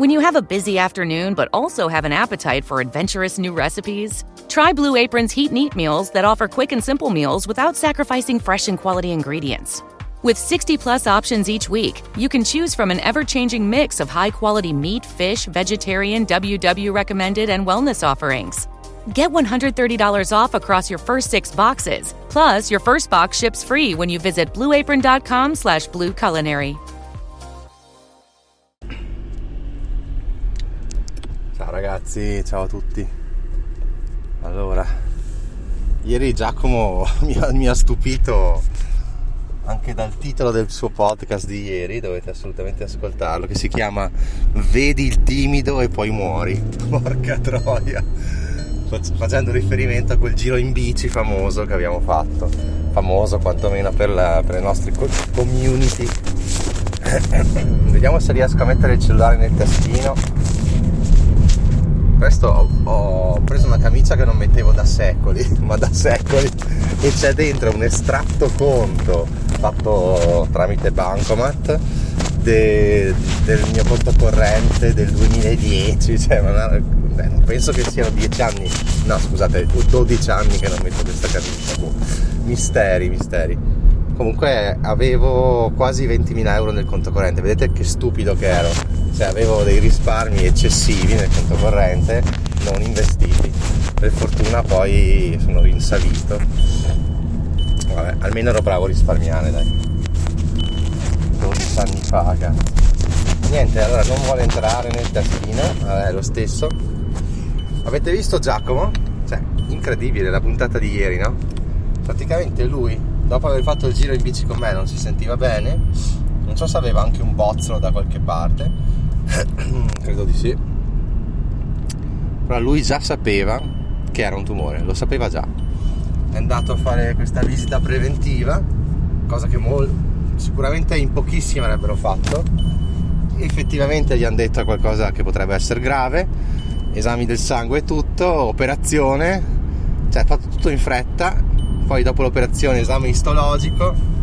When you have a busy afternoon but also have an appetite for adventurous new recipes, try Blue Apron's Heat and Eat meals that offer quick and simple meals without sacrificing fresh and quality ingredients. With 60 plus options each week, you can choose from an ever changing mix of high quality meat, fish, vegetarian, WW recommended, and wellness offerings. Get $130 off across your first six boxes. Plus, your first box ships free when you visit blueapron.com slash blueculinary. Ragazzi, ciao a tutti. Allora, ieri Giacomo mi ha, mi ha stupito anche dal titolo del suo podcast di ieri, dovete assolutamente ascoltarlo, che si chiama Vedi il timido e poi muori. Porca troia! Facendo riferimento a quel giro in bici famoso che abbiamo fatto, famoso quantomeno per, la, per le nostre community. Vediamo se riesco a mettere il cellulare nel taschino presto ho, ho, preso una camicia che non mettevo da secoli, ma da secoli, e c'è dentro un estratto conto fatto tramite Bancomat de, del mio conto corrente del 2010, cioè non penso che siano 10 anni, no scusate, 12 anni che non metto questa camicia, boh. misteri, misteri. Comunque avevo quasi 20.000 euro nel conto corrente, vedete che stupido che ero cioè avevo dei risparmi eccessivi nel conto corrente non investiti. Per fortuna poi sono rinsalito vabbè almeno ero bravo a risparmiare dai. 12 anni fa niente allora non vuole entrare nel taschino vabbè lo stesso. Avete visto Giacomo? cioè incredibile la puntata di ieri no? praticamente lui dopo aver fatto il giro in bici con me non si sentiva bene. Non so se aveva anche un bozzolo da qualche parte credo di sì. Però lui già sapeva che era un tumore lo sapeva già. È andato a fare questa visita preventiva cosa che mol- sicuramente in pochissimi avrebbero fatto. Effettivamente gli hanno detto qualcosa che potrebbe essere grave esami del sangue e tutto operazione. Cioè fatto tutto in fretta. Poi dopo l'operazione esame istologico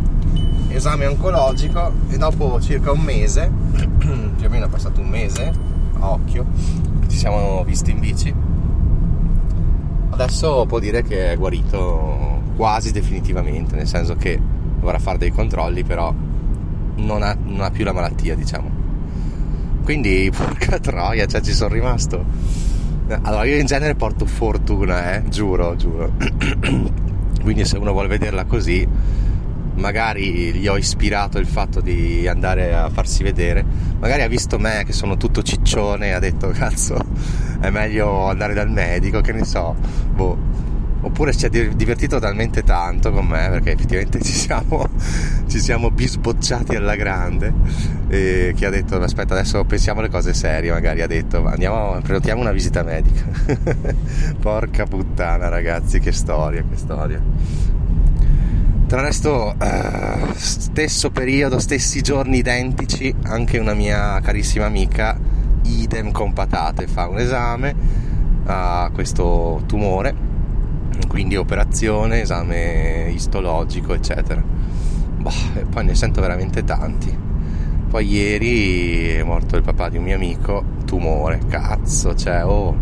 esame oncologico e dopo circa un mese, più o meno è passato un mese, a occhio, ci siamo visti in bici, adesso può dire che è guarito quasi definitivamente, nel senso che dovrà fare dei controlli, però non ha, non ha più la malattia, diciamo. Quindi, porca troia, cioè ci sono rimasto. Allora, io in genere porto fortuna, eh, giuro, giuro. Quindi se uno vuole vederla così, magari gli ho ispirato il fatto di andare a farsi vedere, magari ha visto me che sono tutto ciccione e ha detto cazzo è meglio andare dal medico, che ne so, boh. Oppure si è divertito talmente tanto con me perché effettivamente ci siamo, ci siamo bisbocciati alla grande e che ha detto aspetta adesso pensiamo alle cose serie magari ha detto andiamo prenotiamo una visita medica porca puttana ragazzi che storia che storia tra l'altro, eh, stesso periodo, stessi giorni identici, anche una mia carissima amica, idem con patate, fa un esame a questo tumore, quindi operazione, esame istologico, eccetera. Bah, e poi ne sento veramente tanti. Poi ieri è morto il papà di un mio amico, tumore, cazzo, cioè, oh,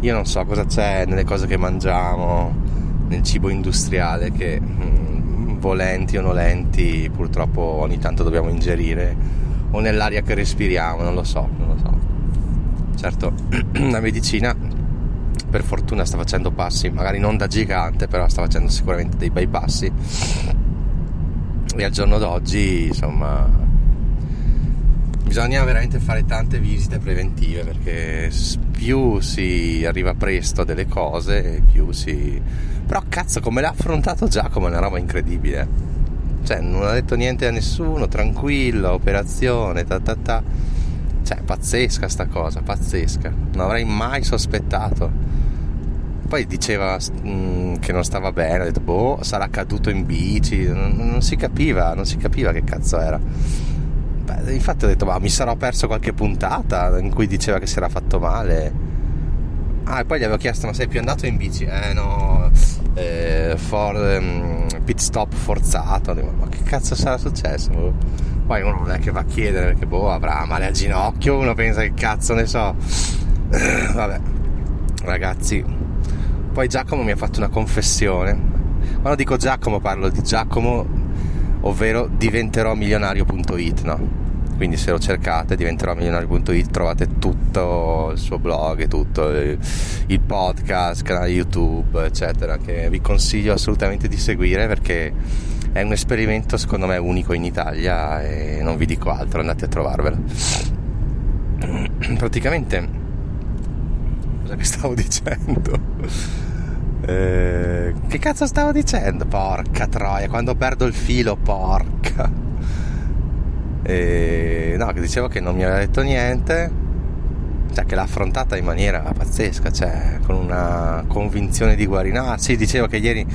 io non so cosa c'è nelle cose che mangiamo, nel cibo industriale che... Mm, volenti o nolenti purtroppo ogni tanto dobbiamo ingerire o nell'aria che respiriamo, non lo so, non lo so. Certo, la medicina per fortuna sta facendo passi, magari non da gigante, però sta facendo sicuramente dei bei passi. E al giorno d'oggi, insomma, bisogna veramente fare tante visite preventive perché più si arriva presto a delle cose, più si però cazzo come l'ha affrontato Giacomo è una roba incredibile. Cioè, non ha detto niente a nessuno, tranquillo, operazione, ta ta ta. Cioè, pazzesca sta cosa, pazzesca. Non avrei mai sospettato. Poi diceva mh, mm, che non stava bene, ha detto, boh, sarà caduto in bici. Non, non si capiva, non si capiva che cazzo era. Beh, infatti ho detto, ma mi sarò perso qualche puntata in cui diceva che si era fatto male. Ah, e poi gli avevo chiesto, ma sei più andato in bici? Eh no, eh, for, um, pit stop forzato. Ma che cazzo sarà successo? Poi uno non è che va a chiedere perché boh avrà male al ginocchio, uno pensa che cazzo ne so. Vabbè, ragazzi. Poi Giacomo mi ha fatto una confessione. Quando dico Giacomo parlo di Giacomo, ovvero diventerò milionario.it, no? quindi se lo cercate diventerò milionario.it trovate tutto il suo blog tutto il podcast canale youtube eccetera che vi consiglio assolutamente di seguire perché è un esperimento secondo me unico in Italia e non vi dico altro andate a trovarvelo praticamente cosa che stavo dicendo eh, che cazzo stavo dicendo porca troia quando perdo il filo porca e, no, che dicevo che non mi aveva detto niente, cioè che l'ha affrontata in maniera pazzesca, cioè con una convinzione di guarire. No, sì, dicevo che ieri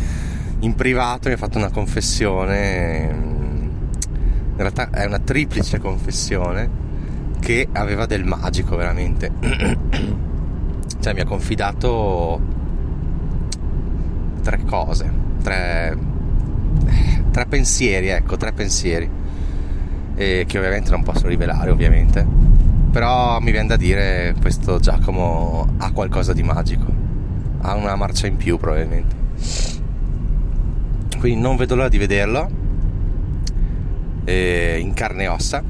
in privato mi ha fatto una confessione, in realtà è una triplice confessione che aveva del magico veramente. cioè mi ha confidato tre cose, tre, tre pensieri, ecco, tre pensieri e che ovviamente non posso rivelare ovviamente. Però mi viene da dire questo Giacomo ha qualcosa di magico ha una marcia in più probabilmente. Quindi non vedo l'ora di vederlo eh, in carne e ossa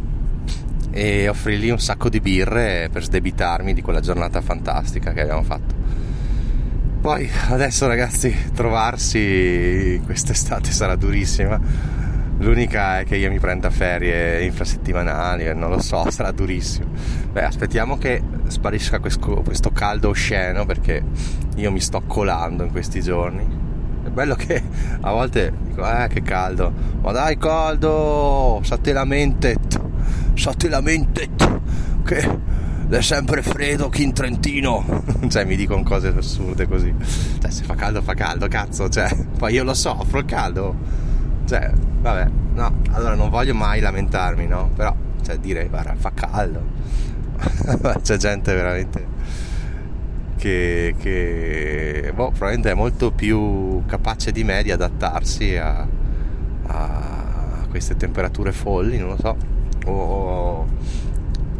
e offrirgli un sacco di birre per sdebitarmi di quella giornata fantastica che abbiamo fatto poi adesso ragazzi trovarsi quest'estate sarà durissima. L'unica è che io mi prenda ferie infrasettimanali, non lo so, sarà durissimo. Beh, aspettiamo che sparisca questo, questo caldo osceno perché io mi sto colando in questi giorni. È bello che a volte dico, eh che caldo, ma dai caldo, state la mentet, state la mentet, che è sempre freddo qui in Trentino. cioè mi dicono cose assurde così. Cioè se fa caldo fa caldo, cazzo, cioè, poi io lo soffro il caldo cioè, vabbè, no, allora non voglio mai lamentarmi, no? Però, cioè, dire, guarda, fa caldo. C'è gente veramente che, che boh, probabilmente è molto più capace di me di adattarsi a, a queste temperature folli, non lo so, o,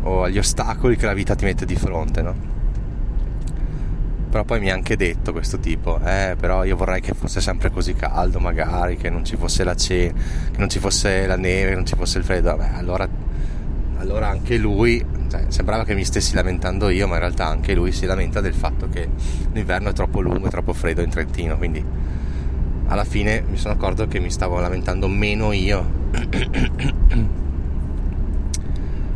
o agli ostacoli che la vita ti mette di fronte, no? però poi mi ha anche detto questo tipo eh però io vorrei che fosse sempre così caldo magari che non ci fosse la cena che non ci fosse la neve che non ci fosse il freddo vabbè allora, allora anche lui cioè, sembrava che mi stessi lamentando io ma in realtà anche lui si lamenta del fatto che l'inverno è troppo lungo e troppo freddo in Trentino quindi alla fine mi sono accorto che mi stavo lamentando meno io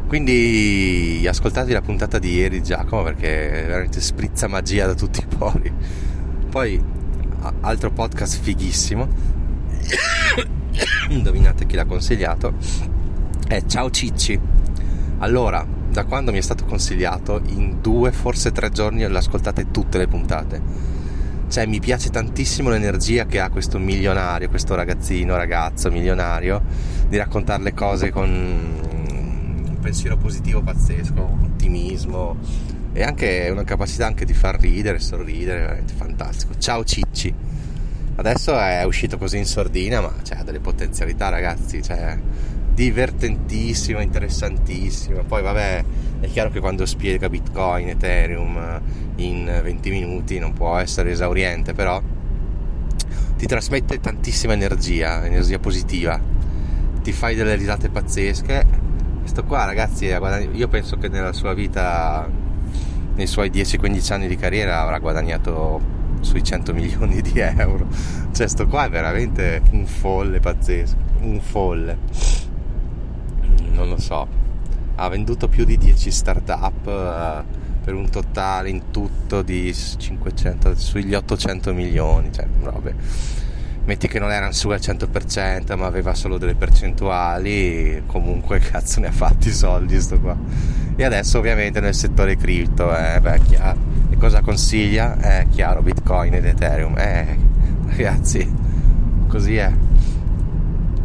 quindi ascoltatevi la puntata di ieri Giacomo perché veramente sprizza magia da tutti i pori. Poi altro podcast fighissimo. Indovinate chi l'ha consigliato? È Ciao Cicci. Allora, da quando mi è stato consigliato, in due, forse tre giorni le ascoltate tutte le puntate. Cioè, mi piace tantissimo l'energia che ha questo milionario, questo ragazzino, ragazzo milionario, di raccontare le cose con pensiero positivo pazzesco, ottimismo e anche una capacità anche di far ridere, sorridere, veramente fantastico. Ciao Cicci. Adesso è uscito così in sordina, ma cioè, ha delle potenzialità, ragazzi, cioè divertentissimo, interessantissimo. Poi vabbè, è chiaro che quando spiega Bitcoin, Ethereum in 20 minuti non può essere esauriente, però ti trasmette tantissima energia, energia positiva. Ti fai delle risate pazzesche questo qua ragazzi io penso che nella sua vita nei suoi 10-15 anni di carriera avrà guadagnato sui 100 milioni di euro. Cioè sto qua è veramente un folle pazzesco un folle. Non lo so. Ha venduto più di 10 start-up uh, per un totale in tutto di 500 sugli 800 milioni cioè robe metti che non erano su al 100% ma aveva solo delle percentuali comunque cazzo ne ha fatti i soldi sto qua e adesso ovviamente nel settore cripto eh, beh, chiaro. e cosa consiglia? è eh, chiaro bitcoin ed ethereum eh ragazzi così è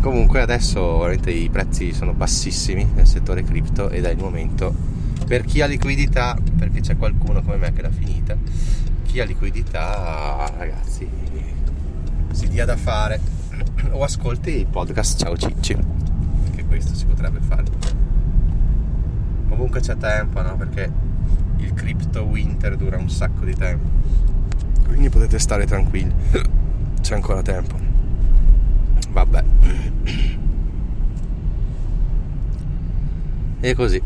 comunque adesso veramente i prezzi sono bassissimi nel settore cripto ed è il momento per chi ha liquidità perché c'è qualcuno come me che l'ha finita chi ha liquidità ragazzi si dia da fare o ascolti il podcast Ciao Cicci che questo si potrebbe fare. Comunque c'è tempo, no? Perché il crypto winter dura un sacco di tempo. Quindi potete stare tranquilli. C'è ancora tempo. Vabbè. E così.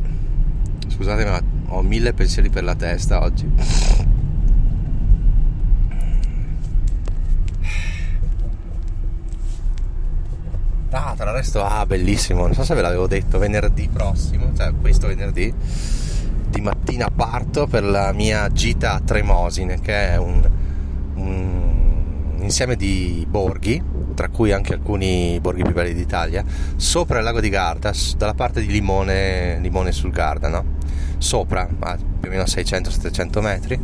Scusate, ma ho mille pensieri per la testa oggi. Ah, tra l'altro, ah, bellissimo. Non so se ve l'avevo detto, venerdì prossimo, cioè questo venerdì, di mattina parto per la mia gita a Tremosine, che è un, un insieme di borghi, tra cui anche alcuni borghi più belli d'Italia, sopra il lago di Garda, dalla parte di Limone, Limone sul Garda, no? Sopra, a più o meno 600-700 metri.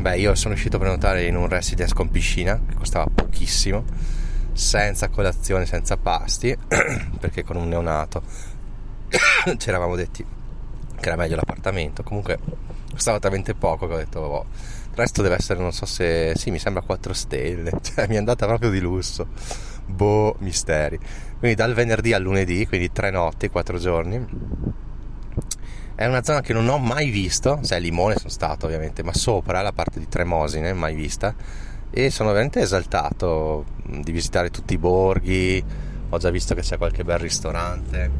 Beh, io sono riuscito a prenotare in un residence con piscina, che costava pochissimo senza colazione, senza pasti, perché con un neonato ci eravamo detti che era meglio l'appartamento. Comunque costava talmente poco che ho detto, boh, il resto deve essere, non so se, sì, mi sembra 4 stelle, cioè mi è andata proprio di lusso. Boh, misteri. Quindi dal venerdì al lunedì, quindi tre notti, quattro giorni. È una zona che non ho mai visto, cioè Limone sono stato ovviamente, ma sopra la parte di Tremosine, mai vista e sono veramente esaltato di visitare tutti i borghi, ho già visto che c'è qualche bel ristorante,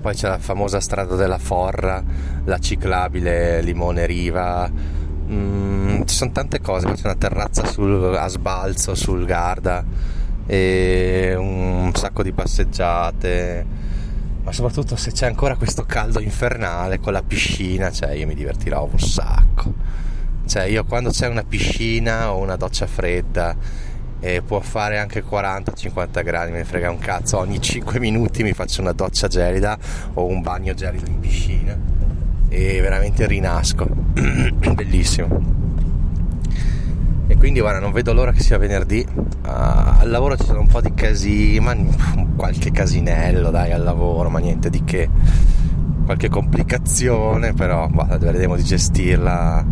poi c'è la famosa strada della Forra, la ciclabile Limone Riva, mm, ci sono tante cose, c'è una terrazza sul, a sbalzo sul Garda e un sacco di passeggiate, ma soprattutto se c'è ancora questo caldo infernale con la piscina, cioè io mi divertirò un sacco cioè io quando c'è una piscina o una doccia fredda e può fare anche 40-50 gradi, ne frega un cazzo, ogni 5 minuti mi faccio una doccia gelida o un bagno gelido in piscina e veramente rinasco, bellissimo. E quindi guarda, non vedo l'ora che sia venerdì. Uh, al lavoro ci sono un po' di casini, qualche casinello dai al lavoro, ma niente di che. Qualche complicazione, però guarda, vedremo di gestirla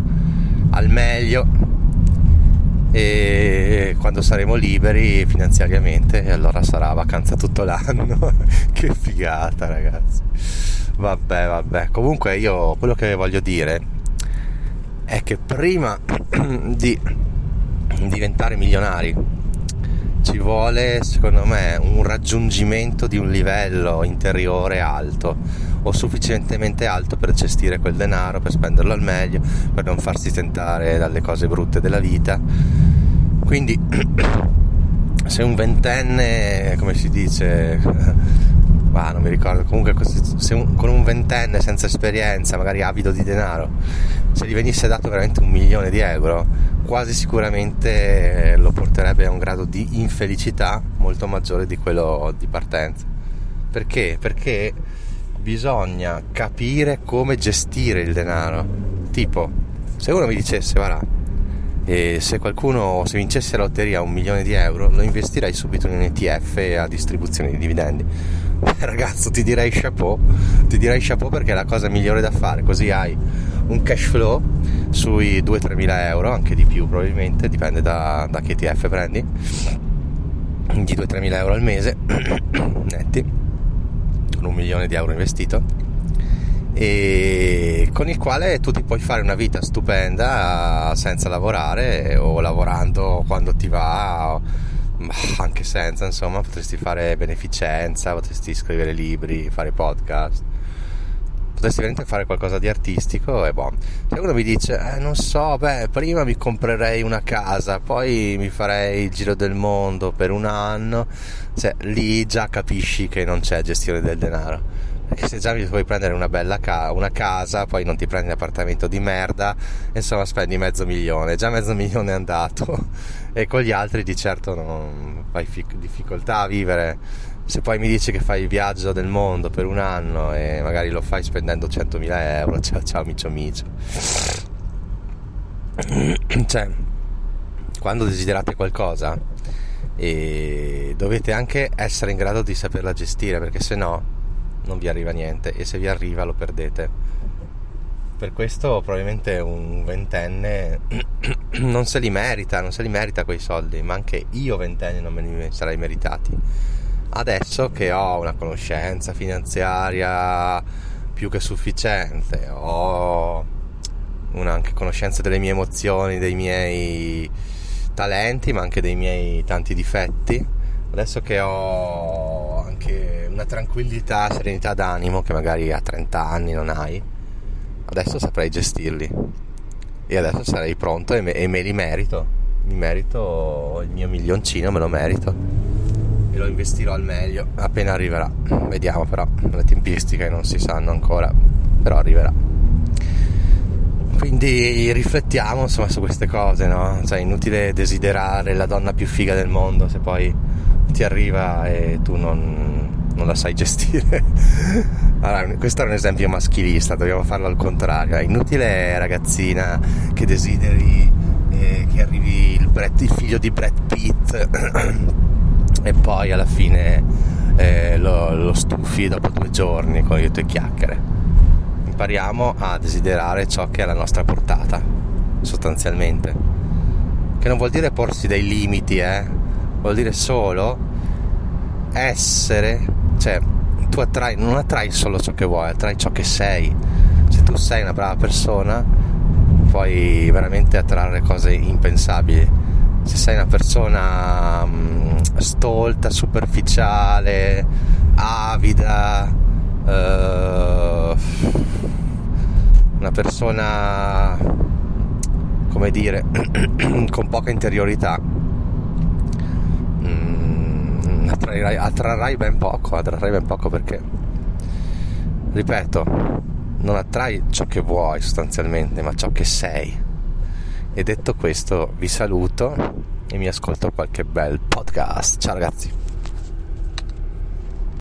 al meglio. E quando saremo liberi finanziariamente allora sarà vacanza tutto l'anno. Che figata ragazzi. Vabbè vabbè. Comunque io quello che voglio dire è che prima di diventare milionari ci vuole secondo me un raggiungimento di un livello interiore alto o sufficientemente alto per gestire quel denaro, per spenderlo al meglio, per non farsi tentare dalle cose brutte della vita. Quindi se un ventenne, come si dice, ah, non mi ricordo, comunque un, con un ventenne senza esperienza, magari avido di denaro, se gli venisse dato veramente un milione di euro, quasi sicuramente lo porterebbe a un grado di infelicità molto maggiore di quello di partenza. Perché? Perché bisogna capire come gestire il denaro. Tipo, se uno mi dicesse, guarda, e se qualcuno, se vincesse la lotteria un milione di euro, lo investirei subito in un ETF a distribuzione di dividendi. Beh, ragazzo, ti direi chapeau, ti direi chapeau perché è la cosa migliore da fare, così hai un cash flow sui 2-3 mila euro, anche di più probabilmente, dipende da, da che ETF prendi, di 2-3 mila euro al mese, netti con un milione di euro investito e con il quale tu ti puoi fare una vita stupenda senza lavorare o lavorando quando ti va anche senza insomma potresti fare beneficenza potresti scrivere libri fare podcast potresti veramente fare qualcosa di artistico e boh se uno mi dice eh, non so beh prima mi comprerei una casa poi mi farei il giro del mondo per un anno cioè, lì già capisci che non c'è gestione del denaro. Perché se già mi puoi prendere una bella ca- una casa, poi non ti prendi un appartamento di merda, insomma spendi mezzo milione, già mezzo milione è andato e con gli altri di certo non fai fic- difficoltà a vivere. Se poi mi dici che fai il viaggio del mondo per un anno e magari lo fai spendendo 100.000 euro, ciao ciao micio micio. Cioè, quando desiderate qualcosa, e dovete anche essere in grado di saperla gestire perché se no non vi arriva niente e se vi arriva lo perdete per questo probabilmente un ventenne non se li merita non se li merita quei soldi ma anche io ventenne non me li sarei meritati Adesso che ho una conoscenza finanziaria più che sufficiente, ho una anche conoscenza delle mie emozioni, dei miei talenti, ma anche dei miei tanti difetti. Adesso che ho anche una tranquillità, serenità d'animo che magari a 30 anni non hai, adesso saprei gestirli. E adesso sarei pronto e me, e me li merito. Mi merito il mio milioncino, me lo merito. Lo investirò al meglio appena arriverà. Vediamo però, le tempistiche non si sanno ancora, però arriverà. Quindi riflettiamo insomma su queste cose, no? Cioè, inutile desiderare la donna più figa del mondo se poi ti arriva e tu non, non la sai gestire. allora, questo è un esempio maschilista, dobbiamo farlo al contrario. È inutile ragazzina che desideri eh, che arrivi il, Brett, il, figlio di Brad Pitt e poi alla fine eh, lo, lo stufi dopo due giorni con le tue chiacchiere impariamo a desiderare ciò che è alla nostra portata, sostanzialmente. Che non vuol dire porsi dei limiti, eh? Vuol dire solo essere, cioè tu attrai, non attrai solo ciò che vuoi, attrai ciò che sei. Se tu sei una brava persona, puoi veramente attrarre cose impensabili. Se sei una persona mh, stolta, superficiale, avida, uh, una persona come dire con poca interiorità mm, attrarrai, attrarrai ben poco attrarrai ben poco perché ripeto non attrai ciò che vuoi sostanzialmente ma ciò che sei e detto questo vi saluto e mi ascolto qualche bel podcast. Ciao ragazzi